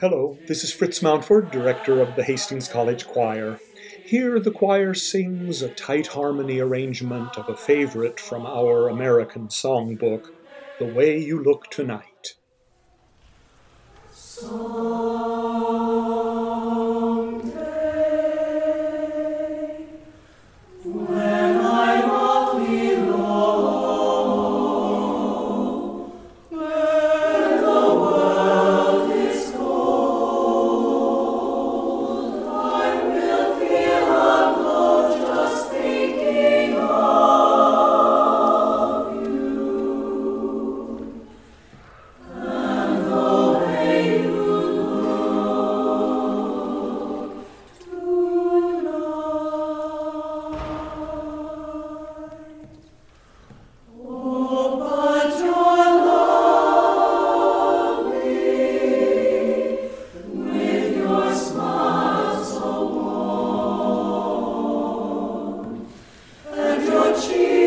Hello, this is Fritz Mountford, director of the Hastings College Choir. Here, the choir sings a tight harmony arrangement of a favorite from our American songbook, The Way You Look Tonight. So she